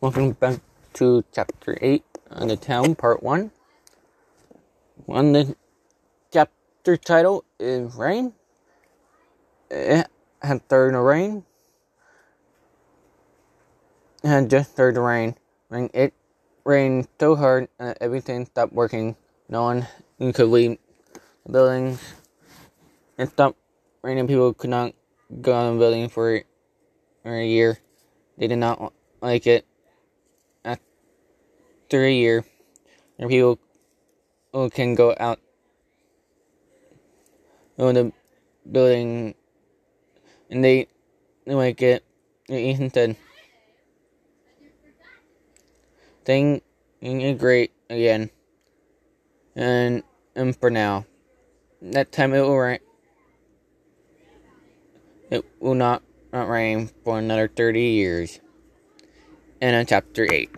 Welcome back to chapter 8 on the town, part 1. One the chapter title is Rain. It had started to rain. It had just started to rain. Rain it rained so hard that everything stopped working. No one could leave the buildings. It stopped raining. People could not go on the building for, for a year. They did not like it. After a year, and people can go out on the building and they, they like it. Ethan said, thing is great again. And, and for now, that time it will rain. It will not, not rain for another 30 years. And on chapter 8.